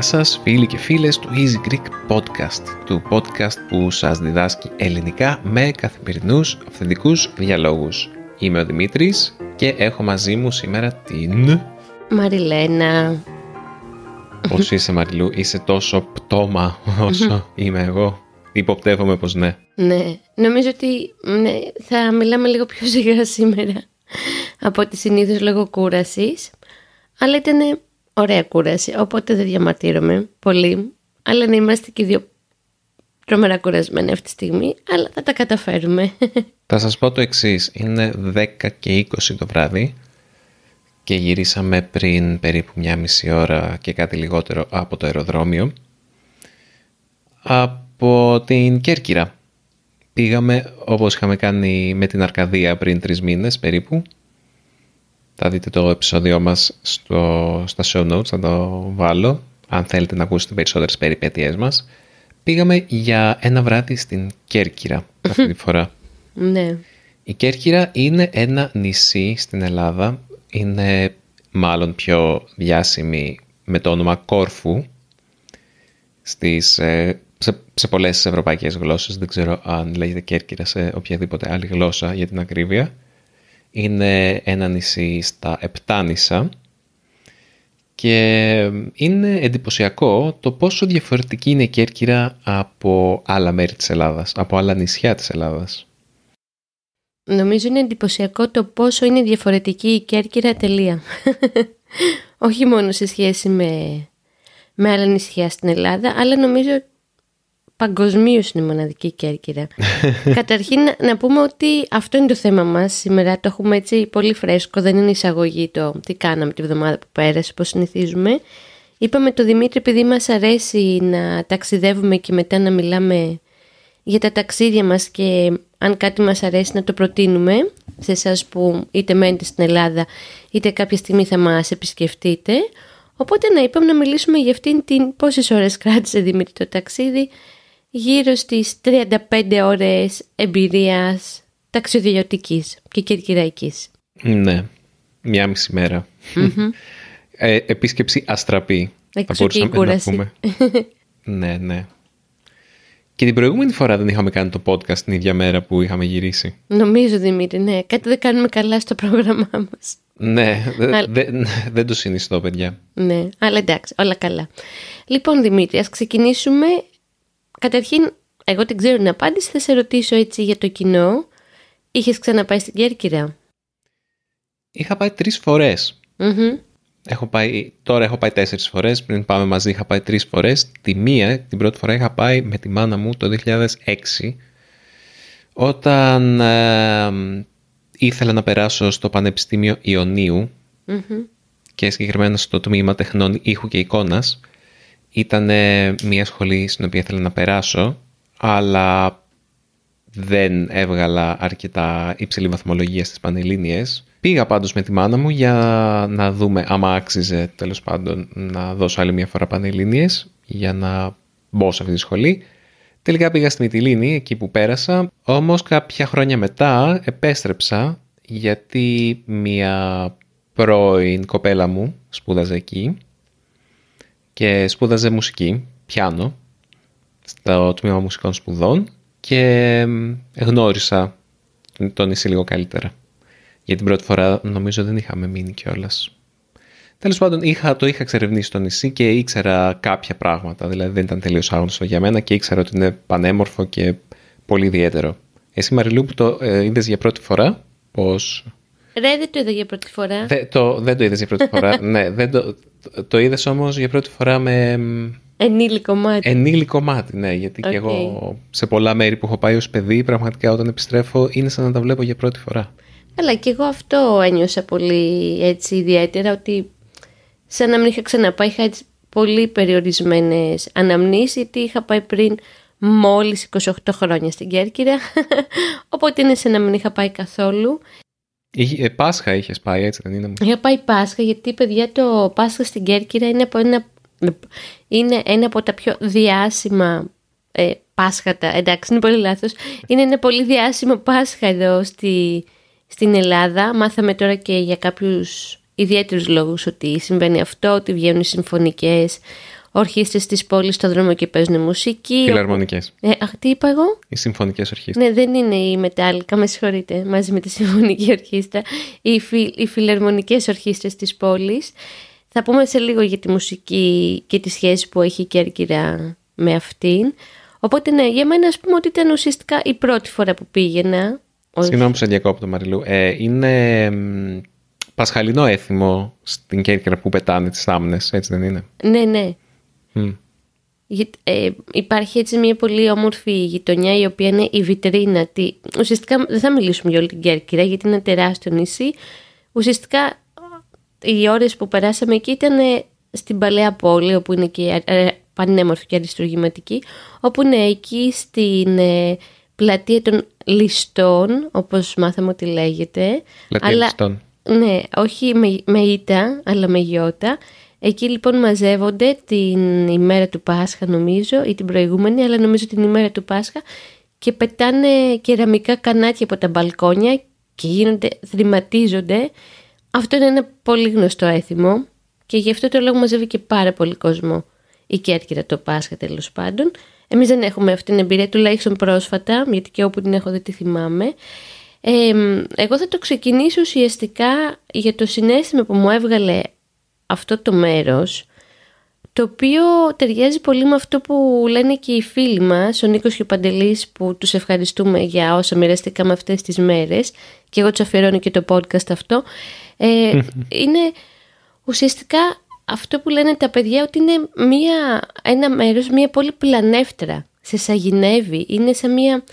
Γεια σας φίλοι και φίλες του Easy Greek Podcast, του podcast που σας διδάσκει ελληνικά με καθημερινούς αυθεντικούς διαλόγους. Είμαι ο Δημήτρης και έχω μαζί μου σήμερα την... Μαριλένα. Πώς είσαι Μαριλού, είσαι τόσο πτώμα όσο είμαι εγώ. Υποπτεύομαι πως ναι. Ναι, νομίζω ότι ναι, θα μιλάμε λίγο πιο σιγά σήμερα από ό,τι συνήθως λόγω κούρασης. Αλλά ήταν ωραία κούραση, οπότε δεν διαμαρτύρομαι πολύ. Αλλά να είμαστε και δύο τρομερά κουρασμένοι αυτή τη στιγμή, αλλά θα τα καταφέρουμε. Θα σας πω το εξής, είναι 10 και 20 το βράδυ και γυρίσαμε πριν περίπου μια μισή ώρα και κάτι λιγότερο από το αεροδρόμιο από την Κέρκυρα. Πήγαμε όπως είχαμε κάνει με την Αρκαδία πριν τρεις μήνες περίπου θα δείτε το επεισόδιο μας στο, στα show notes, θα το βάλω, αν θέλετε να ακούσετε περισσότερες περιπέτειές μας. Πήγαμε για ένα βράδυ στην Κέρκυρα αυτή τη φορά. ναι. Η Κέρκυρα είναι ένα νησί στην Ελλάδα, είναι μάλλον πιο διάσημη με το όνομα Κόρφου στις, ε, σε, σε πολλές ευρωπαϊκές γλώσσες, δεν ξέρω αν λέγεται Κέρκυρα σε οποιαδήποτε άλλη γλώσσα για την ακρίβεια. Είναι ένα νησί στα Επτάνησα και είναι εντυπωσιακό το πόσο διαφορετική είναι η Κέρκυρα από άλλα μέρη της Ελλάδας, από άλλα νησιά της Ελλάδας. Νομίζω είναι εντυπωσιακό το πόσο είναι διαφορετική η Κέρκυρα τελεία. Όχι μόνο σε σχέση με, με άλλα νησιά στην Ελλάδα, αλλά νομίζω Παγκοσμίως είναι μοναδική Κέρκυρα. Καταρχήν να πούμε ότι αυτό είναι το θέμα μας σήμερα. Το έχουμε έτσι πολύ φρέσκο, δεν είναι εισαγωγή το τι κάναμε τη βδομάδα που πέρασε, όπως συνηθίζουμε. Είπαμε το Δημήτρη επειδή μας αρέσει να ταξιδεύουμε και μετά να μιλάμε για τα ταξίδια μας και αν κάτι μας αρέσει να το προτείνουμε σε εσάς που είτε μένετε στην Ελλάδα είτε κάποια στιγμή θα μας επισκεφτείτε. Οπότε να είπαμε να μιλήσουμε για αυτήν την πόσες ώρες κράτησε Δημήτρη το ταξίδι γύρω στις 35 ώρες εμπειρίας ταξιδιωτικής και κερκυραϊκής. Ναι, μια μισή ε, επίσκεψη αστραπή. Εξωτική κούραση. Να ναι, ναι. Και την προηγούμενη φορά δεν είχαμε κάνει το podcast την ίδια μέρα που είχαμε γυρίσει. Νομίζω, Δημήτρη, ναι. Κάτι δεν κάνουμε καλά στο πρόγραμμά μας. Ναι, δεν το συνιστώ, παιδιά. Ναι, αλλά εντάξει, όλα καλά. Λοιπόν, Δημήτρη, ας ξεκινήσουμε Καταρχήν, εγώ την ξέρω την απάντηση, θα σε ρωτήσω έτσι για το κοινό. Είχες ξαναπάει στην Κέρκυρα; Είχα πάει τρεις φορες Έχω πάει, τώρα έχω πάει τέσσερις φορές, πριν πάμε μαζί είχα πάει τρεις φορές. Τη μία, την πρώτη φορά είχα πάει με τη μάνα μου το 2006, όταν ε, ήθελα να περάσω στο Πανεπιστήμιο και συγκεκριμένα στο τμήμα τεχνών ήχου και εικόνας ήταν μια σχολή στην οποία ήθελα να περάσω, αλλά δεν έβγαλα αρκετά υψηλή βαθμολογία στις Πανελλήνιες. Πήγα πάντως με τη μάνα μου για να δούμε άμα άξιζε τέλος πάντων να δώσω άλλη μια φορά Πανελλήνιες για να μπω σε αυτή τη σχολή. Τελικά πήγα στη Μυτιλίνη, εκεί που πέρασα, όμως κάποια χρόνια μετά επέστρεψα γιατί μια πρώην κοπέλα μου σπούδαζε εκεί και σπούδαζε μουσική, πιάνο, στο τμήμα μουσικών σπουδών και γνώρισα τον νησί λίγο καλύτερα. Για την πρώτη φορά νομίζω δεν είχαμε μείνει κιόλας. Τέλος πάντων, είχα, το είχα εξερευνήσει το νησί και ήξερα κάποια πράγματα. Δηλαδή, δεν ήταν τελείως άγνωστο για μένα και ήξερα ότι είναι πανέμορφο και πολύ ιδιαίτερο. Εσύ, Μαριλού, που το ε, είδες για πρώτη φορά, πώ. Ρε, δεν το είδα για πρώτη φορά. Δεν το, δεν το είδες για πρώτη φορά. ναι, δεν το, το είδες όμως για πρώτη φορά με. Ενήλικο μάτι. Ενήλικο μάτι, ναι. Γιατί και εγώ σε πολλά μέρη που έχω πάει ως παιδί, πραγματικά όταν επιστρέφω είναι σαν να τα βλέπω για πρώτη φορά. Αλλά και εγώ αυτό ένιωσα πολύ έτσι ιδιαίτερα, ότι σαν να μην είχα ξαναπάει, είχα έτσι πολύ περιορισμένες αναμνήσεις, γιατί είχα πάει πριν μόλις 28 χρόνια στην Κέρκυρα, οπότε είναι σαν να μην είχα πάει καθόλου. Είχε, ε, Πάσχα είχες πάει, έτσι δεν είναι. Είχα πάει Πάσχα, γιατί παιδιά το Πάσχα στην Κέρκυρα είναι, από ένα, είναι ένα από τα πιο διάσημα ε, Πάσχατα. Εντάξει, είναι πολύ λάθος. Είναι ένα πολύ διάσημο Πάσχα εδώ στη, στην Ελλάδα. Μάθαμε τώρα και για κάποιους ιδιαίτερους λόγους ότι συμβαίνει αυτό, ότι βγαίνουν οι συμφωνικές ορχήστρες της πόλης στο δρόμο και παίζουν μουσική. Φιλαρμονικές. Ε, αχ, τι είπα εγώ; Οι συμφωνικές ορχήστρες. Ναι, δεν είναι η μετάλλικα, με συγχωρείτε, μαζί με τη συμφωνική ορχήστρα. Οι, φι, οι φιλαρμονικές ορχήστρες της πόλης. Θα πούμε σε λίγο για τη μουσική και τη σχέση που έχει η Κέρκυρα με αυτήν. Οπότε ναι, για μένα ας πούμε ότι ήταν ουσιαστικά η πρώτη φορά που πήγαινα. Συγγνώμη που σε διακόπτω Μαριλού. Ε, είναι πασχαλινό έθιμο στην Κέρκυρα που πετάνε τις θάμνες, έτσι δεν είναι; Ναι, ναι. Ε, υπάρχει έτσι μια πολύ όμορφη γειτονιά η οποία είναι η βιτρίνα. Τι, ουσιαστικά δεν θα μιλήσουμε για όλη την Κέρκυρα γιατί είναι τεράστιο νησί. Ουσιαστικά οι ώρες που περάσαμε εκεί ήταν στην παλαιά πόλη όπου είναι και πανέμορφη και αριστουργηματική όπου είναι εκεί στην ε, πλατεία των ληστών όπως μάθαμε ότι λέγεται. Πλατεία αλλά, ληστών. Ναι, όχι με, με ήττα αλλά με γιώτα Εκεί λοιπόν μαζεύονται την ημέρα του Πάσχα νομίζω ή την προηγούμενη, αλλά νομίζω την ημέρα του Πάσχα και πετάνε κεραμικά κανάτια από τα μπαλκόνια και γίνονται, θρηματίζονται. Αυτό είναι ένα πολύ γνωστό έθιμο και γι' αυτό το λόγο μαζεύει και πάρα πολύ κόσμο η Κέρκυρα το Πάσχα τέλος πάντων. Εμείς δεν έχουμε αυτή την εμπειρία τουλάχιστον πρόσφατα, γιατί και όπου την έχω δεν τη θυμάμαι. Ε, εγώ θα το ξεκινήσω ουσιαστικά για το συνέστημα που μου έβγαλε αυτό το μέρος το οποίο ταιριάζει πολύ με αυτό που λένε και οι φίλοι μας, ο Νίκος και ο Παντελής που τους ευχαριστούμε για όσα μοιραστήκαμε αυτές τις μέρες. Και εγώ τους αφιερώνω και το podcast αυτό. Ε, είναι ουσιαστικά αυτό που λένε τα παιδιά ότι είναι μια, ένα μέρος, μια πολύ πλανεύτρα σε σαγηνεύει, είναι σαν μια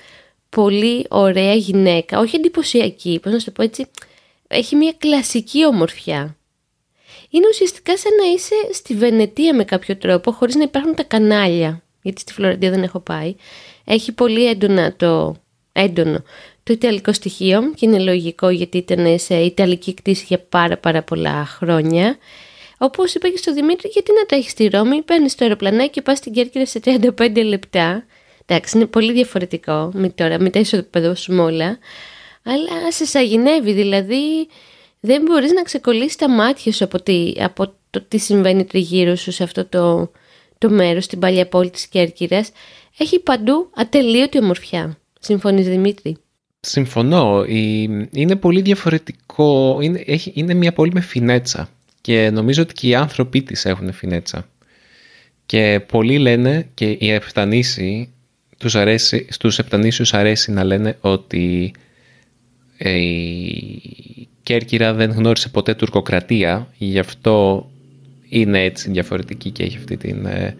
πολύ ωραία γυναίκα, όχι εντυπωσιακή, πώς να σου το πω έτσι, έχει μια κλασική ομορφιά είναι ουσιαστικά σαν να είσαι στη Βενετία με κάποιο τρόπο, χωρίς να υπάρχουν τα κανάλια. Γιατί στη Φλωρεντία δεν έχω πάει. Έχει πολύ έντονα το, έντονο το ιταλικό στοιχείο και είναι λογικό γιατί ήταν σε ιταλική κτήση για πάρα πάρα πολλά χρόνια. Όπως είπα και στο Δημήτρη, γιατί να τρέχει στη Ρώμη, παίρνεις το αεροπλανάκι και πας στην Κέρκυρα σε 35 λεπτά. Εντάξει, είναι πολύ διαφορετικό με τώρα, με τα ισοπεδώσουμε όλα. Αλλά σε σαγηνεύει, δηλαδή δεν μπορείς να ξεκολλήσεις τα μάτια σου από, τι, από το τι συμβαίνει τριγύρω σου σε αυτό το, το μέρος, στην παλιά πόλη της Κέρκυρας. Έχει παντού ατελείωτη ομορφιά. Συμφωνείς Δημήτρη; Συμφωνώ. Είναι πολύ διαφορετικό. Είναι, έχει, είναι μια πόλη με φινέτσα και νομίζω ότι και οι άνθρωποι της έχουν φινέτσα. Και πολλοί λένε και οι Επτανήσοι, τους αρέσει, στους Επτανήσιους αρέσει να λένε ότι ε, η Κέρκυρα δεν γνώρισε ποτέ τουρκοκρατία, γι' αυτό είναι έτσι διαφορετική και έχει αυτή την... Ε,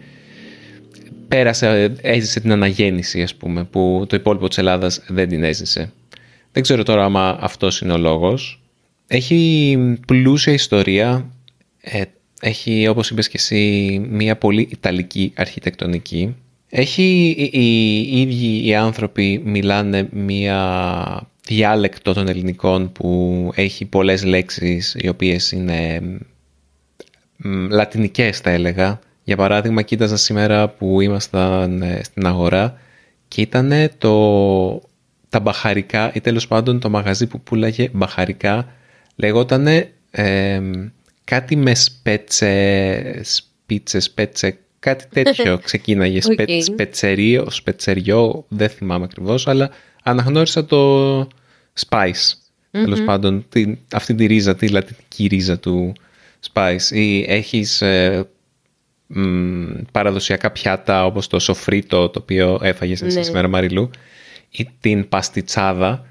πέρασε, έζησε την αναγέννηση ας πούμε, που το υπόλοιπο της Ελλάδας δεν την έζησε. Δεν ξέρω τώρα άμα αυτός είναι ο λόγος. Έχει πλούσια ιστορία, ε, έχει όπως είπες και εσύ μια πολύ ιταλική αρχιτεκτονική. Έχει οι ίδιοι οι άνθρωποι μιλάνε μια διάλεκτο των ελληνικών που έχει πολλές λέξεις οι οποίες είναι λατινικές θα έλεγα. Για παράδειγμα κοίταζα σήμερα που ήμασταν ε, στην αγορά και ήταν το, τα μπαχαρικά ή τέλος πάντων το μαγαζί που πουλάγε μπαχαρικά λεγότανε κάτι με σπέτσε, σπίτσε, σπέτσε, κάτι τέτοιο ξεκίναγε. Okay. Σπετσερίο, σπετσεριό, δεν θυμάμαι ακριβώς, αλλά αναγνώρισα το spice. Mm-hmm. Τέλος πάντων, την, αυτή τη ρίζα, τη λατινική ρίζα του spice. Ή έχεις ε, παραδοσιακά πιάτα όπως το σοφρίτο το οποίο έφαγες εσύ ναι. σήμερα Μαριλού ή την παστιτσάδα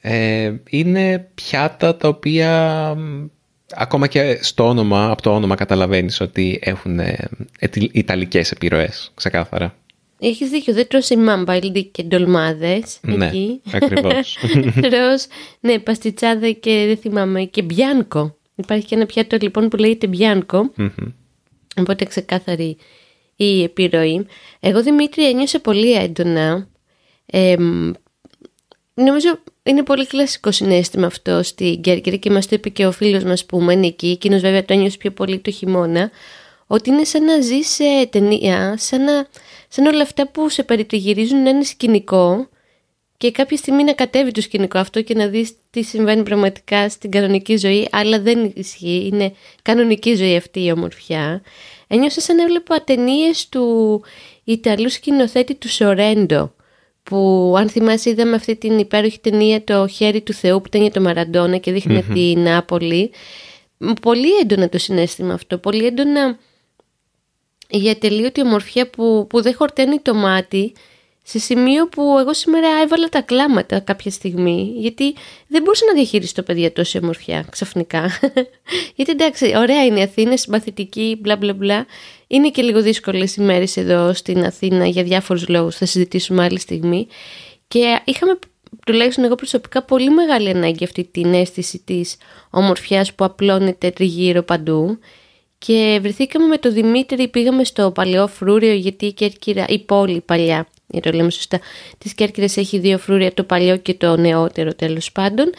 ε, είναι πιάτα τα οποία ακόμα και στο όνομα, από το όνομα καταλαβαίνεις ότι έχουν ε, ιταλικές επιρροές ξεκάθαρα. Έχεις δίκιο, δεν τρως μάμπαλντι και ντολμάδες ναι, εκεί. ακριβώς. τρως, ναι, παστιτσάδα και δεν θυμάμαι και μπιάνκο. Υπάρχει και ένα πιάτο λοιπόν που λέγεται μπιάνκο. Mm-hmm. Οπότε ξεκάθαρη η επιρροή. Εγώ Δημήτρη ένιωσα πολύ έντονα Νομίζω είναι πολύ κλασικό συνέστημα αυτό στην Κέρκυρα και μας το είπε και ο φίλος μας που μένει εκεί, εκείνος βέβαια το ένιωσε πιο πολύ το χειμώνα, ότι είναι σαν να ζεις σε ταινία, σαν, να, σαν όλα αυτά που σε περιτριγυρίζουν να είναι σκηνικό και κάποια στιγμή να κατέβει το σκηνικό αυτό και να δεις τι συμβαίνει πραγματικά στην κανονική ζωή, αλλά δεν ισχύει, είναι κανονική ζωή αυτή η ομορφιά. Ένιωσα σαν να έβλεπα ταινίε του Ιταλού σκηνοθέτη του Σορέντο, που αν θυμάσαι είδαμε αυτή την υπέροχη ταινία το χέρι του Θεού που ήταν για το Μαραντόνα και δειχνει τη Νάπολη. Πολύ έντονα το συνέστημα αυτό, πολύ έντονα για τελείωτη ομορφιά που, που δεν χορταίνει το μάτι σε σημείο που εγώ σήμερα έβαλα τα κλάματα κάποια στιγμή γιατί δεν μπορούσα να διαχειριστώ παιδιά τόση ομορφιά ξαφνικά. Γιατί εντάξει ωραία είναι η Αθήνα συμπαθητική μπλα μπλα μπλα. Είναι και λίγο δύσκολες ημέρες εδώ στην Αθήνα για διάφορους λόγους θα συζητήσουμε άλλη στιγμή. Και είχαμε τουλάχιστον εγώ προσωπικά πολύ μεγάλη ανάγκη αυτή την αίσθηση της ομορφιάς που απλώνεται τριγύρω παντού και βρεθήκαμε με τον Δημήτρη, πήγαμε στο παλαιό φρούριο γιατί η Κέρκυρα, η πόλη παλιά, για το λέμε σωστά, της Κέρκυρας έχει δύο φρούρια, το παλιό και το νεότερο τέλος πάντων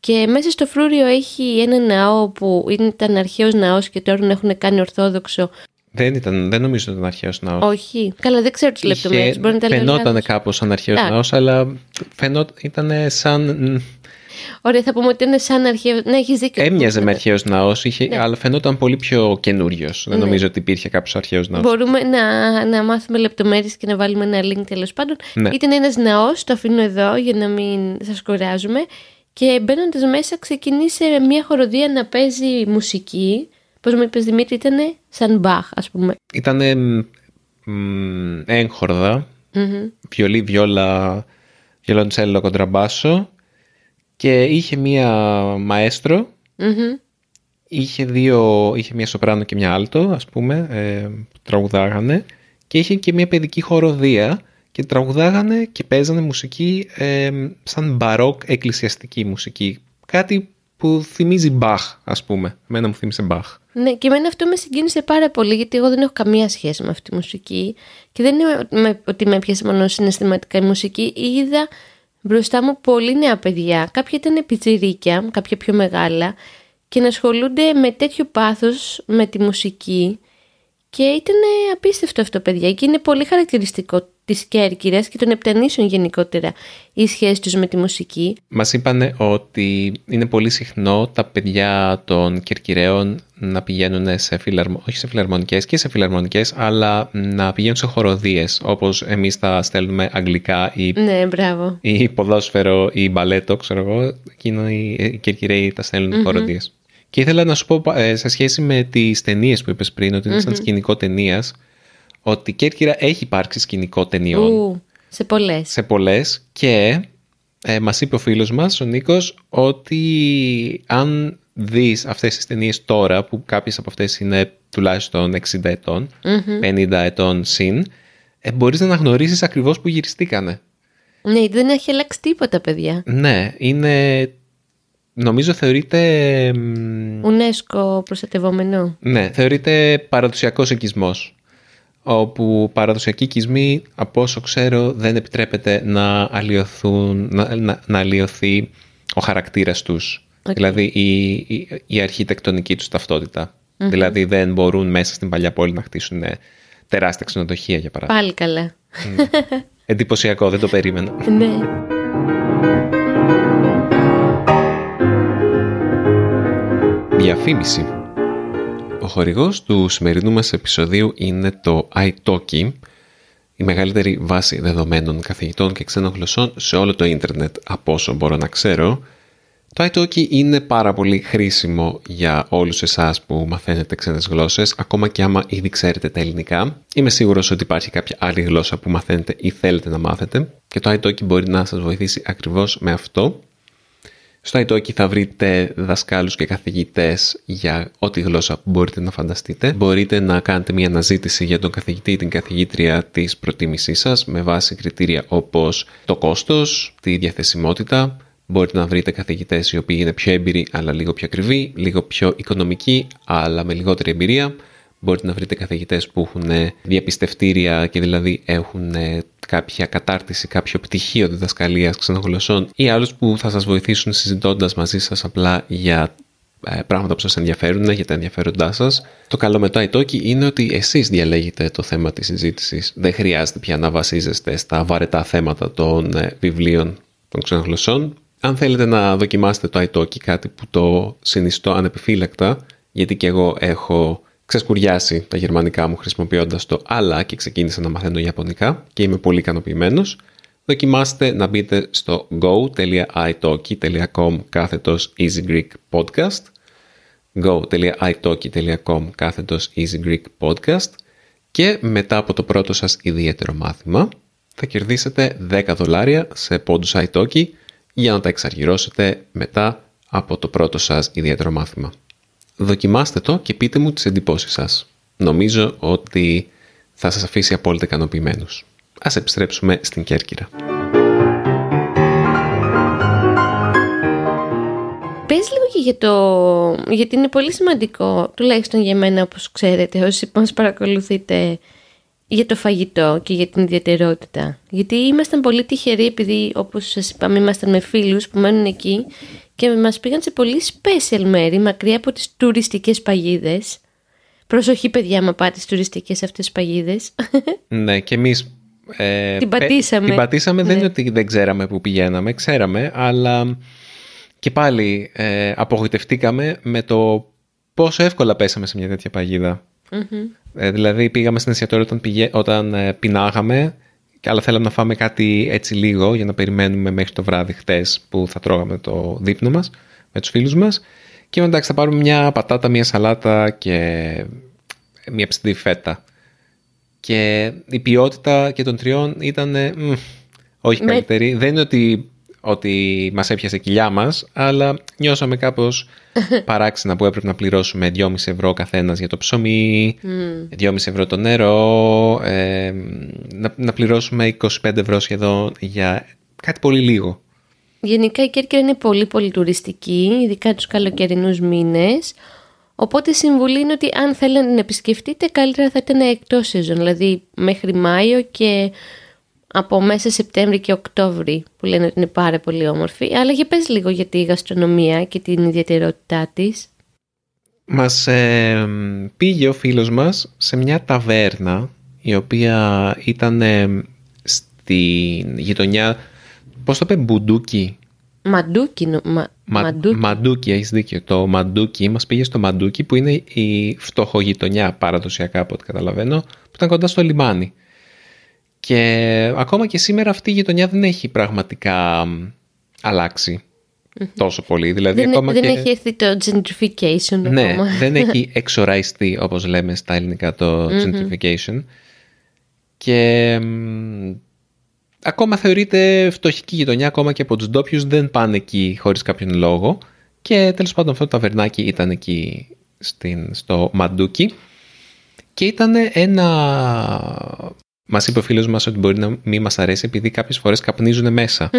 και μέσα στο φρούριο έχει ένα ναό που ήταν αρχαίος ναός και τώρα έχουν κάνει ορθόδοξο δεν, ήταν, δεν νομίζω ότι ήταν αρχαίος ναός. Όχι. Καλά, δεν ξέρω τις λεπτομέρειες. Φαινόταν κάπως σαν αρχαίος ναός, αλλά φαινόταν, ήταν σαν Ωραία, θα πούμε ότι είναι σαν αρχαίο. Ναι, έχεις δίκιο. Έμοιαζε με αρχαίος ναός, ναι. αλλά φαινόταν πολύ πιο καινούριος. Δεν ναι. νομίζω ότι υπήρχε κάποιος αρχαίος ναός. Μπορούμε να, να μάθουμε λεπτομέρειες και να βάλουμε ένα link τέλος πάντων. Ναι. Ήταν ένας ναός, το αφήνω εδώ για να μην σας κουράζουμε. Και μπαίνοντας μέσα, ξεκινήσε μια χοροδία να παίζει μουσική. Πώς μου είπες Δημήτρη, ήταν σαν μπαχ, ας πούμε. Ήταν έγχορδα, mm-hmm. βιολί, βιόλα, βιολοντσέλο, κοντραμπάσο και είχε μία μαέστρο, είχε, δύο, είχε μία σοπράνο και μία άλτο, ας πούμε, ε, τραγουδάγανε και είχε και μία παιδική χοροδία και τραγουδάγανε και παίζανε μουσική ε, σαν μπαρόκ εκκλησιαστική μουσική. Κάτι που θυμίζει Μπαχ, ας πούμε. Εμένα μου θύμισε Μπαχ. Ναι, και εμένα αυτό με συγκίνησε πάρα πολύ, γιατί εγώ δεν έχω καμία σχέση με αυτή τη μουσική. Και δεν είναι ότι με έπιασε μόνο συναισθηματικά η μουσική. Είδα μπροστά μου πολύ νέα παιδιά. Κάποια ήταν πιτσιρίκια, κάποια πιο μεγάλα και να ασχολούνται με τέτοιο πάθος με τη μουσική και ήταν απίστευτο αυτό παιδιά και είναι πολύ χαρακτηριστικό της Κέρκυρας και των Επτανήσεων γενικότερα η σχέση τους με τη μουσική. Μας είπανε ότι είναι πολύ συχνό τα παιδιά των Κερκυραίων να πηγαίνουν σε φιλαρμο... όχι σε φιλαρμονικές και σε φιλαρμονικές αλλά να πηγαίνουν σε χοροδίες όπως εμείς τα στέλνουμε αγγλικά ή, ναι, μπράβο. ή ποδόσφαιρο ή μπαλέτο ξέρω εγώ εκείνο οι Κερκυραίοι τα στέλνουν mm-hmm. χοροδίες. Και ήθελα να σου πω ε, σε σχέση με τις ταινίες που είπες πριν ότι είναι σαν σκηνικό ταινίας ότι η Κέρκυρα έχει υπάρξει σκηνικό ταινιών. σε πολλές. Σε πολλές και ε, μας είπε ο φίλος μας, ο Νίκος, ότι αν δεις αυτές τις ταινίες τώρα, που κάποιες από αυτές είναι τουλάχιστον 60 ετων 50 ετών συν, ε, μπορείς να αναγνωρίσεις ακριβώς που γυριστήκανε. Ναι, δεν έχει αλλάξει τίποτα, παιδιά. Ναι, είναι... Νομίζω θεωρείται... UNESCO προστατευόμενο. Ναι, θεωρείται παραδοσιακός οικισμός όπου παραδοσιακοί οικισμοί, από όσο ξέρω, δεν επιτρέπεται να, αλλοιωθούν, να, να, να αλλοιωθεί ο χαρακτήρας τους. Δηλαδή η, η, η αρχιτεκτονική τους ταυτότητα. Δηλαδή δεν μπορούν μέσα στην παλιά πόλη να χτίσουν τεράστια ξενοδοχεία, για παράδειγμα. Πάλι καλά. Εντυπωσιακό, δεν το περίμενα. ναι. Διαφήμιση. Ο χορηγός του σημερινού μας επεισοδίου είναι το iTalki, η μεγαλύτερη βάση δεδομένων καθηγητών και ξένων γλωσσών σε όλο το ίντερνετ από όσο μπορώ να ξέρω. Το iTalki είναι πάρα πολύ χρήσιμο για όλους εσάς που μαθαίνετε ξένες γλώσσες, ακόμα και άμα ήδη ξέρετε τα ελληνικά. Είμαι σίγουρος ότι υπάρχει κάποια άλλη γλώσσα που μαθαίνετε ή θέλετε να μάθετε και το iTalki μπορεί να σας βοηθήσει ακριβώς με αυτό. Στο iTalki θα βρείτε δασκάλους και καθηγητές για ό,τι γλώσσα μπορείτε να φανταστείτε. Μπορείτε να κάνετε μια αναζήτηση για τον καθηγητή ή την καθηγήτρια της προτίμησής σας με βάση κριτήρια όπως το κόστος, τη διαθεσιμότητα. Μπορείτε να βρείτε καθηγητές οι οποίοι είναι πιο έμπειροι αλλά λίγο πιο ακριβοί, λίγο πιο οικονομικοί αλλά με λιγότερη εμπειρία. Μπορείτε να βρείτε καθηγητές που έχουν διαπιστευτήρια και δηλαδή έχουν κάποια κατάρτιση, κάποιο πτυχίο διδασκαλίας ξενογλωσσών ή άλλους που θα σας βοηθήσουν συζητώντας μαζί σας απλά για ε, πράγματα που σας ενδιαφέρουν, για τα ενδιαφέροντά σας. Το καλό με το iTalki είναι ότι εσείς διαλέγετε το θέμα της συζήτησης. Δεν χρειάζεται πια να βασίζεστε στα βαρετά θέματα των ε, βιβλίων των ξενογλωσσών. Αν θέλετε να δοκιμάσετε το iTalki, κάτι που το συνιστώ ανεπιφύλακτα, γιατί και εγώ έχω ξεσκουριάσει τα γερμανικά μου χρησιμοποιώντας το αλλά και ξεκίνησα να μαθαίνω ιαπωνικά και είμαι πολύ ικανοποιημένος. Δοκιμάστε να μπείτε στο go.italki.com κάθετος Easy Greek Podcast go.italki.com κάθετος Easy Greek Podcast και μετά από το πρώτο σας ιδιαίτερο μάθημα θα κερδίσετε 10 δολάρια σε πόντους iTalki για να τα εξαργυρώσετε μετά από το πρώτο σας ιδιαίτερο μάθημα. Δοκιμάστε το και πείτε μου τις εντυπώσεις σας. Νομίζω ότι θα σας αφήσει απόλυτα ικανοποιημένους. Ας επιστρέψουμε στην Κέρκυρα. Πες λίγο και για το... γιατί είναι πολύ σημαντικό, τουλάχιστον για μένα όπως ξέρετε, όσοι μας παρακολουθείτε για το φαγητό και για την ιδιαιτερότητα. Γιατί ήμασταν πολύ τυχεροί επειδή όπως σας είπαμε ήμασταν με φίλους που μένουν εκεί και μας πήγαν σε πολύ special μέρη μακριά από τις τουριστικές παγίδες. Προσοχή παιδιά μα πάτε στις τουριστικές αυτές παγίδες. Ναι και εμείς ε, την πατήσαμε. Την πατήσαμε δεν ναι. είναι ότι δεν ξέραμε που πηγαίναμε, ξέραμε, αλλά και πάλι ε, απογοητευτήκαμε με το πόσο εύκολα πέσαμε σε μια τέτοια Ε, δηλαδή πήγαμε στην εστιατόριο όταν, πηγε... όταν ε, πεινάγαμε, αλλά θέλαμε να φάμε κάτι έτσι λίγο για να περιμένουμε μέχρι το βράδυ χτες που θα τρώγαμε το δείπνο μας με τους φίλους μας. Και εντάξει θα πάρουμε μια πατάτα, μια σαλάτα και μια ψητή φέτα και η ποιότητα και των τριών ήταν μ, όχι Με... καλύτερη. Δεν είναι ότι, ότι μας έπιασε η κοιλιά μας, αλλά νιώσαμε κάπως παράξενα που έπρεπε να πληρώσουμε 2,5 ευρώ καθένας για το ψωμί, mm. 2,5 ευρώ το νερό, ε, να, να πληρώσουμε 25 ευρώ σχεδόν για κάτι πολύ λίγο. Γενικά η Κέρκυρα είναι πολύ πολύ τουριστική, ειδικά τους καλοκαιρινούς μήνες. Οπότε η συμβουλή είναι ότι αν θέλετε να την επισκεφτείτε καλύτερα θα ήταν εκτός σεζόν, δηλαδή μέχρι Μάιο και από μέσα Σεπτέμβρη και Οκτώβρη που λένε ότι είναι πάρα πολύ όμορφη. Αλλά για πες λίγο για τη γαστρονομία και την ιδιαιτερότητά της. Μας ε, πήγε ο φίλος μας σε μια ταβέρνα η οποία ήταν στη γειτονιά, πώς το είπε, Μπουντούκι, Μαντούκι. Μα, μαντούκι. μαντούκι, έχεις δίκιο. Το Μαντούκι μας πήγε στο Μαντούκι που είναι η φτωχογειτονιά παραδοσιακά από ό,τι καταλαβαίνω που ήταν κοντά στο λιμάνι. Και ακόμα και σήμερα αυτή η γειτονιά δεν έχει πραγματικά τόσο πολύ. Δηλαδή, δεν, ακόμα δεν και... έχει έρθει το gentrification ναι, δεν έχει εξοραϊστεί όπως λέμε στα ελληνικά το gentrification. Και ακόμα θεωρείται φτωχική γειτονιά, ακόμα και από τους ντόπιους δεν πάνε εκεί χωρίς κάποιον λόγο. Και τέλος πάντων αυτό το ταβερνάκι ήταν εκεί στην, στο Μαντούκι και ήταν ένα... Μας είπε ο φίλος μας ότι μπορεί να μην μας αρέσει επειδή κάποιες φορές καπνίζουν μέσα.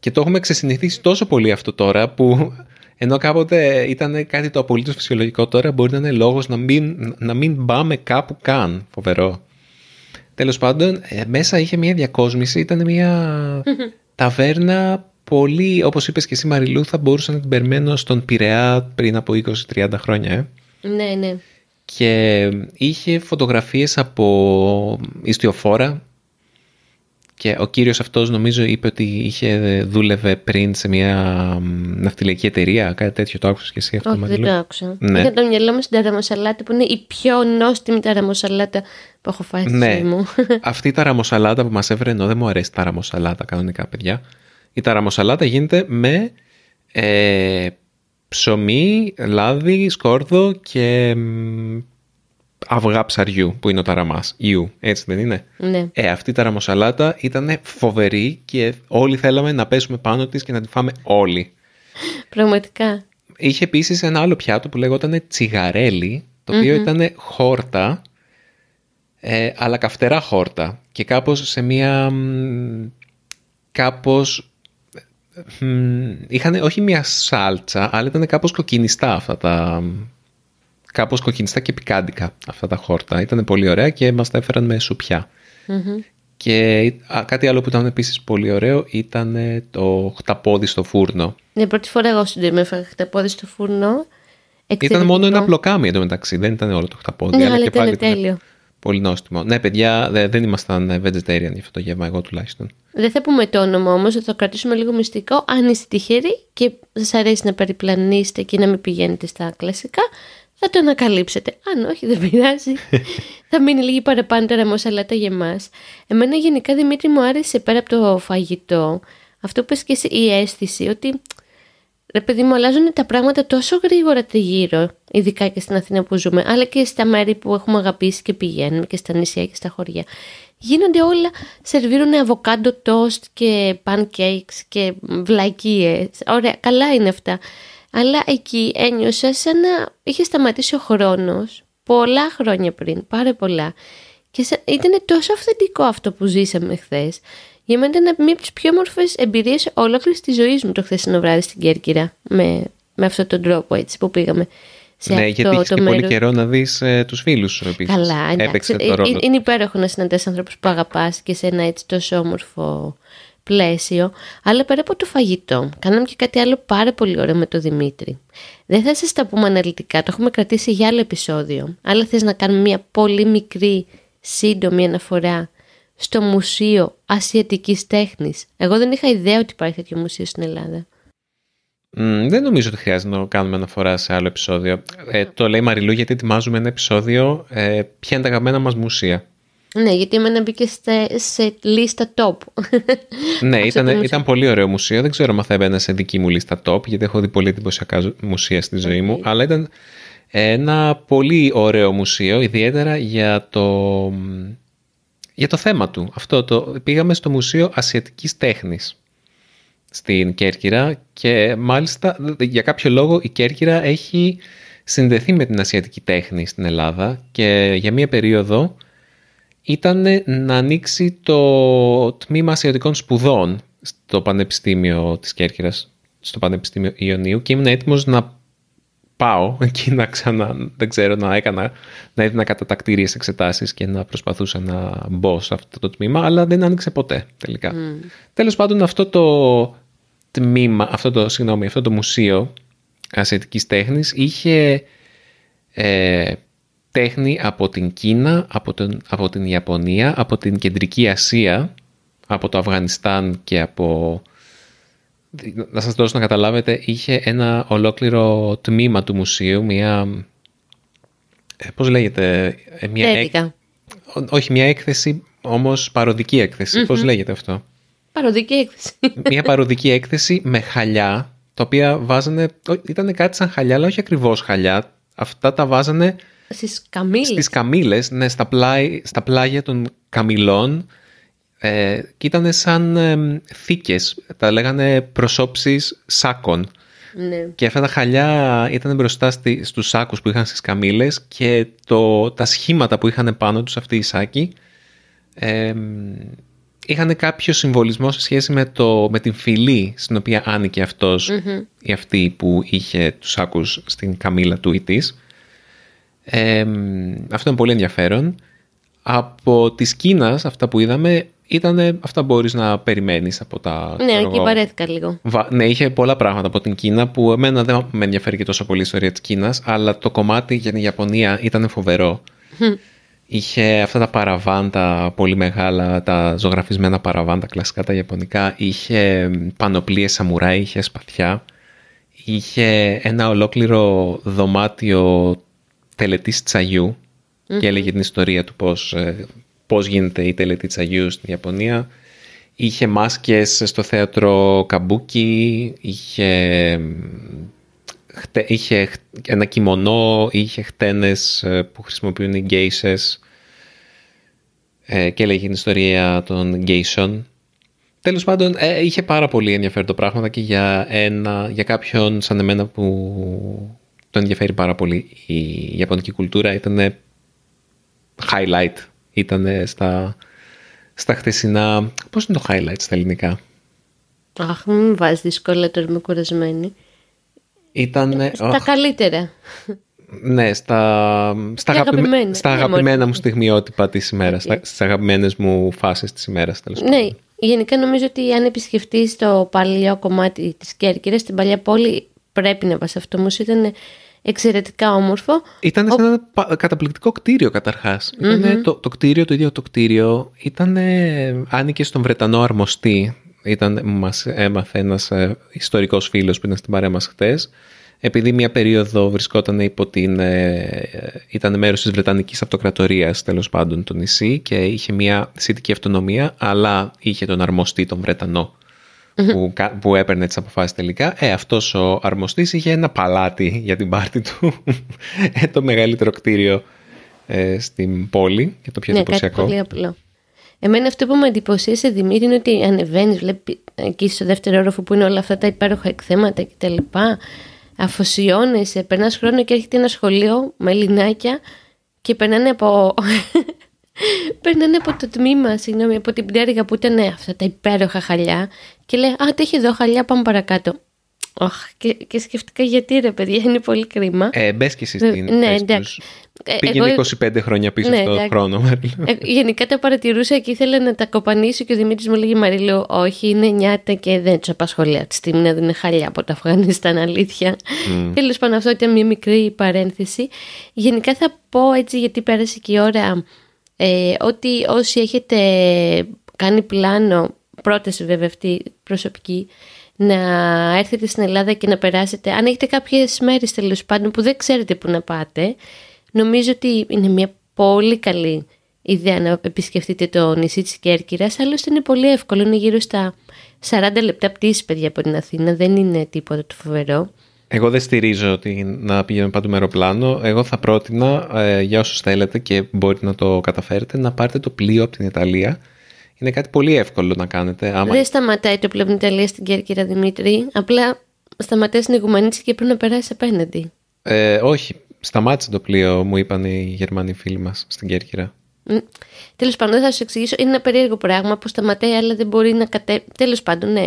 και το έχουμε ξεσυνηθίσει τόσο πολύ αυτό τώρα που ενώ κάποτε ήταν κάτι το απολύτως φυσιολογικό τώρα μπορεί να είναι λόγος να μην, να μην πάμε κάπου καν. Φοβερό. Τέλος πάντων, ε, μέσα είχε μια διακόσμηση, ήταν μια ταβέρνα πολύ, όπως είπες και εσύ Μαριλού, θα μπορούσα να την περιμένω στον Πειραιά πριν από 20-30 χρόνια. Ε. Ναι, ναι. Και είχε φωτογραφίες από ιστιοφόρα και ο κύριος αυτός νομίζω είπε ότι είχε δούλευε πριν σε μια ναυτιλιακή εταιρεία, κάτι τέτοιο το άκουσες και εσύ αυτό. Όχι, δεν το άκουσα. Ναι. Είχα το μυαλό μου στην ταραμοσαλάτα που είναι η πιο νόστιμη ταραμοσαλάτα που έχω φάει στη ναι. μου. Αυτή η ταραμοσαλάτα που μας έφερε, ενώ δεν μου αρέσει ταραμοσαλάτα κανονικά παιδιά, η ταραμοσαλάτα γίνεται με ε, ψωμί, λάδι, σκόρδο και αυγά ψαριού που είναι ο ταραμάς, ιού, έτσι δεν είναι; Ναι. Ε, αυτή η ταραμοσαλάτα ήταν φοβερή και όλοι θέλαμε να πέσουμε πάνω της και να τη φάμε όλοι. Πραγματικά. Είχε επίσης ένα άλλο πιάτο που λέγονταν τσιγαρέλι, το οποιο ήταν χόρτα, ε, αλλά καυτερά χόρτα και κάπως σε μία... κάπως... είχαν όχι μία σάλτσα, αλλά ήταν κάπως κοκκινιστά αυτά τα κάπως κοκκινιστά και πικάντικα αυτά τα χόρτα. Ήταν πολύ ωραία και μας τα έφεραν με σουπια Και κάτι άλλο που ήταν επίσης πολύ ωραίο ήταν το χταπόδι στο φούρνο. Ναι, πρώτη φορά εγώ στην με έφαγα χταπόδι στο φούρνο. Ήταν μόνο ένα μπλοκάμι εντωμεταξύ, δεν ήταν όλο το χταπόδι. Ναι, αλλά, και ήταν τέλειο. Πολύ νόστιμο. Ναι, παιδιά, δεν ήμασταν vegetarian για αυτό το γεύμα, εγώ τουλάχιστον. Δεν θα πούμε το όνομα όμως, θα το κρατήσουμε λίγο μυστικό. Αν είστε τυχεροί και σας αρέσει να περιπλανήσετε και να μην πηγαίνετε στα κλασικά, θα το ανακαλύψετε. Αν όχι, δεν πειράζει. θα μείνει λίγη παραπάνω τώρα σαλάτα για εμάς. Εμένα γενικά Δημήτρη μου άρεσε πέρα από το φαγητό. Αυτό που και εσύ, η αίσθηση ότι ρε παιδί μου αλλάζουν τα πράγματα τόσο γρήγορα τριγύρω, ειδικά και στην Αθήνα που ζούμε, αλλά και στα μέρη που έχουμε αγαπήσει και πηγαίνουμε και στα νησιά και στα χωριά. Γίνονται όλα, σερβίρουν αβοκάντο τόστ και pancakes και βλακίες. Ωραία, καλά είναι αυτά. Αλλά εκεί ένιωσα σαν να είχε σταματήσει ο χρόνος πολλά χρόνια πριν, πάρα πολλά. Και ήταν τόσο αυθεντικό αυτό που ζήσαμε χθες. Για μένα ήταν μία από τις πιο όμορφες εμπειρίες ολόκληρης της ζωής μου το χθεσινό βράδυ στην Κέρκυρα. Με, με αυτόν τον τρόπο έτσι που πήγαμε. Σε ναι, αυτό γιατί έχει και πολύ καιρό να δεις ε, τους φίλους σου επίσης. Καλά, εντάξει. Ε, ε, είναι υπέροχο να συναντάς ανθρώπου που αγαπάς και σε ένα έτσι τόσο όμορφο πλαίσιο. Αλλά πέρα από το φαγητό, κάναμε και κάτι άλλο πάρα πολύ ωραίο με τον Δημήτρη. Δεν θα σας τα πούμε αναλυτικά, το έχουμε κρατήσει για άλλο επεισόδιο. Αλλά θες να κάνουμε μια πολύ μικρή, σύντομη αναφορά στο Μουσείο Ασιατικής Τέχνης. Εγώ δεν είχα ιδέα ότι υπάρχει τέτοιο μουσείο στην Ελλάδα. δεν νομίζω ότι χρειάζεται να κάνουμε αναφορά σε άλλο επεισόδιο. Ε, το λέει Μαριλού γιατί ετοιμάζουμε ένα επεισόδιο ε, ποια είναι τα αγαπημένα μας μουσεία. Ναι, γιατί εμένα μπήκε σε, σε λίστα top. ναι, ήταν, ήταν πολύ ωραίο μουσείο. Δεν ξέρω αν θα έμπαινα σε δική μου λίστα top, γιατί έχω δει πολύ εντυπωσιακά μουσεία στη ζωή μου. Αλλά ήταν ένα πολύ ωραίο μουσείο, ιδιαίτερα για το για το θέμα του. Αυτό το πήγαμε στο Μουσείο Ασιατικής Τέχνης στην Κέρκυρα και μάλιστα για κάποιο λόγο η Κέρκυρα έχει συνδεθεί με την ασιατική τέχνη στην Ελλάδα και για μία περίοδο ήταν να ανοίξει το τμήμα ασιατικών σπουδών στο Πανεπιστήμιο της Κέρκυρας, στο Πανεπιστήμιο Ιωνίου και ήμουν έτοιμος να πάω εκεί να ξανά, δεν ξέρω, να έκανα, να έδινα κατατακτήριες εξετάσεις και να προσπαθούσα να μπω σε αυτό το τμήμα, αλλά δεν άνοιξε ποτέ τελικά. Mm. Τέλος πάντων αυτό το τμήμα, αυτό το, συγγνώμη, αυτό το μουσείο ασιατικής τέχνης είχε ε, τέχνη από την Κίνα, από, τον, από την Ιαπωνία, από την Κεντρική Ασία, από το Αφγανιστάν και από να σας δώσω να καταλάβετε, είχε ένα ολόκληρο τμήμα του μουσείου, μια... Ε, πώς λέγεται... Ε, μια όχι, μια έκθεση, όμως παροδική Πώς λέγεται αυτό; Παροδική έκθεση. Μια παροδική έκθεση με χαλιά, τα οποία βάζανε... Ήταν κάτι σαν χαλιά, αλλά όχι ακριβώς χαλιά. Αυτά τα βάζανε... Στις καμήλες. Στις καμήλες, ναι, στα, πλάι, στα πλάγια των καμηλών ε, και ήταν σαν ε, θήκες, τα λέγανε προσώψεις σάκων. Ναι. Και αυτά τα χαλιά ήταν μπροστά στη, στους σάκους που είχαν στις καμήλες και το, τα σχήματα που είχαν πάνω τους αυτοί οι σάκοι ε, είχαν κάποιο συμβολισμό σε σχέση με, το, με την φυλή στην οποία άνοικε αυτός ή αυτή που είχε τους σάκους στην καμήλα του ή της. αυτό είναι πολύ ενδιαφέρον. Από της Κίνας αυτά που είδαμε ήταν αυτά που μπορείς να περιμένεις από τα... Ναι, εκεί παρέθηκα λίγο. Ναι, είχε πολλά πράγματα από την Κίνα που εμένα δεν με ενδιαφέρει και τόσο πολύ η ιστορία της Κίνας, αλλά το κομμάτι για την Ιαπωνία ήταν φοβερό. είχε αυτά τα παραβάν τα πολύ μεγάλα, τα ζωγραφισμένα παραβάν τα κλασικά τα ιαπωνικά, είχε πανοπλίες σαμουράι, είχε σπαθιά, είχε ένα ολόκληρο δωμάτιο τελετής τσαγιού και έλεγε την ιστορία του πώς ε, πώς γίνεται η τελετή τσαγιού στην Ιαπωνία. Είχε μάσκες στο θέατρο Καμπούκι, είχε, είχε ένα κιμονό, είχε χτένες ε, που χρησιμοποιούν οι γκέισες ε, και έλεγε την ιστορία των γκέισων. Τέλος πάντων, ε, είχε πάρα πολύ ενδιαφέρον το πράγμα και για, ένα, για κάποιον σαν εμένα που το ενδιαφέρει πάρα πολύ η Ιαπωνική κουλτούρα ήταν highlight ήταν στα, στα χτεσινά... Πώς είναι το highlight στα ελληνικά; Αχ, μην βάζεις δυσκολία τώρα είμαι κουρασμένη. Ήταν... Στα καλύτερα. Ναι, στα, στα, Και αγαπημέ- αγαπημένα. στα Ναι, αγαπημένα μωρέ. μου στιγμιότυπα της ημέρας, Οκ. στις αγαπημένες μου φάσεις της ημέρας, τέλος Ναι, γενικά νομίζω ότι αν επισκεφτείς το παλιό κομμάτι της Κέρκυρας, την παλιά πόλη, πρέπει να πας αυτό. Όμως ήταν εξαιρετικά όμορφο. Ήταν σε ένα πα- καταπληκτικό κτίριο καταρχάς. Ήτανε το, το κτίριο, το ίδιο το κτίριο, ήταν, άνοικε στον Βρετανό αρμοστή. Ήταν, μας έμαθε ένας ε, ιστορικός φίλος που ήταν στην παρέα μας χτες. Επειδή μια περίοδο βρισκόταν υπό την... ε, ήταν μέρος της Βρετανικής Αυτοκρατορίας τέλος πάντων το νησί και είχε μια δυσίτικη αυτονομία αλλά είχε τον αρμοστή τον Βρετανό που, κα- που έπαιρνε τις αποφάσεις τελικά. Ε, αυτός ο αρμοστής είχε ένα παλάτι για την πάρτη του. ε, το μεγαλύτερο κτίριο ε, στην πόλη και το πιο ναι, κάτι εντυπωσιακό. πολύ απλό. Εμένα αυτό που με εντυπωσίασε, Δημήτρη, είναι ότι ανεβαίνεις, βλέπει εκεί στο δεύτερο όροφο που είναι όλα αυτά τα υπέροχα εκθέματα κτλ. Αφοσιώνεσαι, περνάς χρόνο και έρχεται ένα σχολείο με λινάκια και περνάνε από. Περνάνε από το τμήμα, συγγνώμη, από την πτέρυγα που ήταν αυτά τα υπέροχα χαλιά και λέει Α, τι έχει εδώ χαλιά, πάμε παρακάτω. Οχ, και, και σκεφτήκα γιατί ρε παιδιά, είναι πολύ κρίμα. Ε, μπες και εσύ Ε, στην ναι, θέση εντάξει. τους. Ε, Πήγαινε εγώ- 25 χρόνια πίσω Ναι, στο εντάξει. χρόνο. Μαριλού. Ε, γενικά τα παρατηρούσα και ήθελα να τα κοπανίσω και ο Δημήτρης μου λέγει Μαριλού, όχι είναι νιάτα και δεν τους απασχολεί αυτή τη στιγμή να δίνει χαλιά από το Αφγανιστάν, αλήθεια. Mm. Τέλος πάντων, αυτό ήταν μια μικρή παρένθεση. Γενικά θα πω έτσι, γιατί πέρασε και η ώρα, ε, ότι όσοι έχετε κάνει πλάνο, πρόταση βέβαια αυτή προσωπική, να έρθετε στην Ελλάδα και να περάσετε, αν έχετε κάποιες μέρες τέλος πάντων που δεν ξέρετε που να πάτε, νομίζω ότι είναι μια πολύ καλή ιδέα να επισκεφτείτε το νησί της Κέρκυρας, άλλωστε είναι πολύ εύκολο, είναι γύρω στα 40 λεπτά πτήση παιδιά από την Αθήνα, δεν είναι τίποτα το φοβερό. Εγώ δεν στηρίζω ότι να πηγαίνουμε πάντου με αεροπλάνο. Εγώ θα πρότεινα ε, για όσους θέλετε και μπορείτε να το καταφέρετε να πάρετε το πλοίο από την Ιταλία. Είναι κάτι πολύ εύκολο να κάνετε. Άμα... Δεν σταματάει το πλέον Ιταλία στην Κέρκυρα Δημήτρη, απλά σταματάει στην Ιγουμανίτση και πρέπει να περάσει απέναντι. Ε, όχι, σταμάτησε το πλοίο, μου είπαν οι Γερμανοί φίλοι μας στην Κέρκυρα. Τέλος πάντων, δεν θα σας εξηγήσω. Είναι ένα περίεργο πράγμα που σταματάει, αλλά δεν μπορεί να κατέ. Τέλος πάντων, ναι.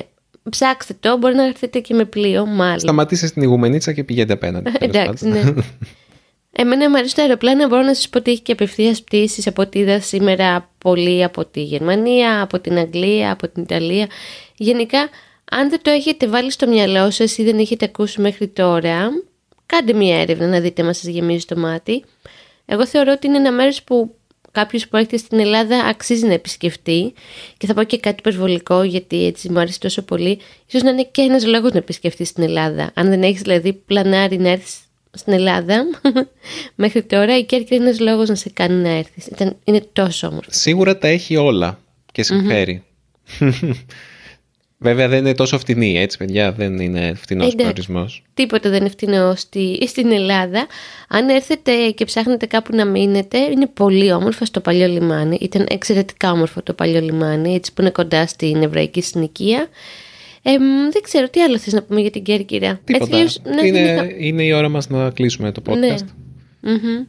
Ψάξτε το, μπορεί να έρθετε και με πλοίο, μάλλον. Σταματήστε στην Ιγουμενίτσα και πηγαίνετε απέναντι. τέλος Εντάξει, πάντων. ναι. Εμένα μου αρέσει το αεροπλάνο, μπορώ να σας πω ότι έχει και απευθείας πτήσεις από ό,τι είδα σήμερα πολύ από τη Γερμανία, από την Αγγλία, από την Ιταλία. Γενικά, αν δεν το έχετε βάλει στο μυαλό σας ή δεν έχετε ακούσει μέχρι τώρα, κάντε μια έρευνα να δείτε μα σας γεμίζει το μάτι. Εγώ θεωρώ ότι είναι ένα μέρος που κάποιος που έρχεται στην Ελλάδα αξίζει να επισκεφτεί. Και θα πω και κάτι υπερβολικό, γιατί έτσι μου αρέσει τόσο πολύ. Ίσως να είναι και ένας λόγος να επισκεφτείς στην Ελλάδα. Αν δεν έχεις δηλαδή πλανάρει να έρθεις στην Ελλάδα μέχρι τώρα, η Κέρκυρα είναι ένας λόγος να σε κάνει να έρθεις. Είναι τόσο όμορφο. Σίγουρα τα έχει όλα και συμφέρει. Βέβαια δεν είναι τόσο φτηνή, έτσι παιδιά, δεν είναι φτηνός Εντάξει. προορισμός. Τίποτα δεν είναι φτηνό στη, στην Ελλάδα. Αν έρθετε και ψάχνετε κάπου να μείνετε, είναι πολύ όμορφο στο παλιό λιμάνι. Ήταν εξαιρετικά όμορφο το παλιό λιμάνι, έτσι που είναι κοντά στην Εβραϊκή συνοικία. Ε, μ, δεν ξέρω τι άλλο θες να πούμε για την Κέρκυρα; Τίποτα. αλλιώς, να είναι, γενικά- είναι η ώρα μας να κλείσουμε το podcast. Ναι. Μμμ.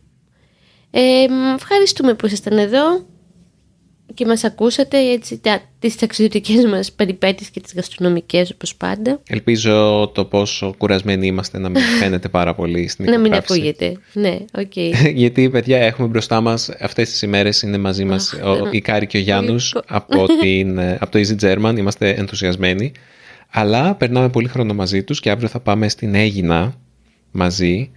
Ε, μ, ευχαριστούμε που ήσασταν εδώ και μας ακούσατε έτσι, τα, τις ταξιδιωτικές μας περιπέτειες και τις γαστρονομικές όπως πάντα. Ελπίζω το πόσο κουρασμένοι είμαστε να μην φαίνεται πάρα πολύ στην Να μην ηχογράφηση. ακούγεται. Ναι, οκ. Γιατί, παιδιά, έχουμε μπροστά μας αυτές τις ημέρες είναι μαζί μας ο, η Κάρι και ο Γιάνους Πολύ από, την, από το Easy German. Είμαστε ενθουσιασμένοι. Αλλά περνάμε πολύ χρόνο μαζί τους και αύριο θα πάμε στην Αίγινα μαζί.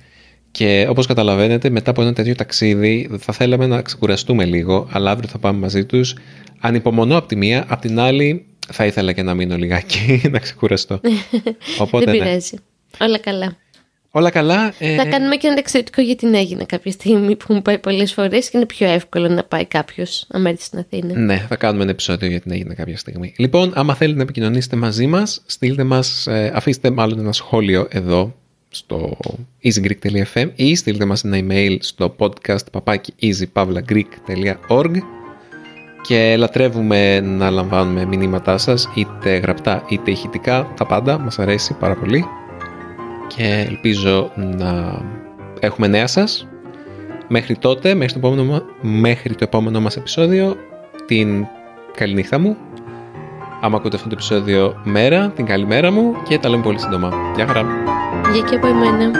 Και όπως καταλαβαίνετε, μετά από ένα τέτοιο ταξίδι θα θέλαμε να ξεκουραστούμε λίγο, αλλά αύριο θα πάμε μαζί τους. Ανυπομονώ από τη μία, από την άλλη θα ήθελα και να μείνω λιγάκι να ξεκουραστώ. Οπότε, Δεν ναι. πειράζει. Όλα καλά. Όλα καλά. ε, Θα κάνουμε και ένα ταξιδιωτικό για την Έγινα κάποια στιγμή που μου πάει πολλές φορές και είναι πιο εύκολο να πάει κάποιος άμα έρθει στην Αθήνα. Ναι, θα κάνουμε ένα επεισόδιο για την έγινε κάποια στιγμή. Λοιπόν, άμα θέλετε να επικοινωνήσετε μαζί μας, στείλτε μας, ε, αφήστε μάλλον ένα σχόλιο εδώ στο easygreek.fm ή στείλτε μας ένα email στο podcast παπάκι easypavlagreek.org και λατρεύουμε να λαμβάνουμε μηνύματά σας είτε γραπτά είτε ηχητικά, τα πάντα, μας αρέσει πάρα πολύ και ελπίζω να έχουμε νέα σας Μέχρι τότε, μέχρι το επόμενο, μα- μέχρι το επόμενο μας επεισόδιο, την καληνύχτα μου. Άμα ακούτε αυτό το επεισόδιο μέρα, την καλημέρα μου και τα λέμε πολύ σύντομα. Γεια χαρά! Για και από εμένα.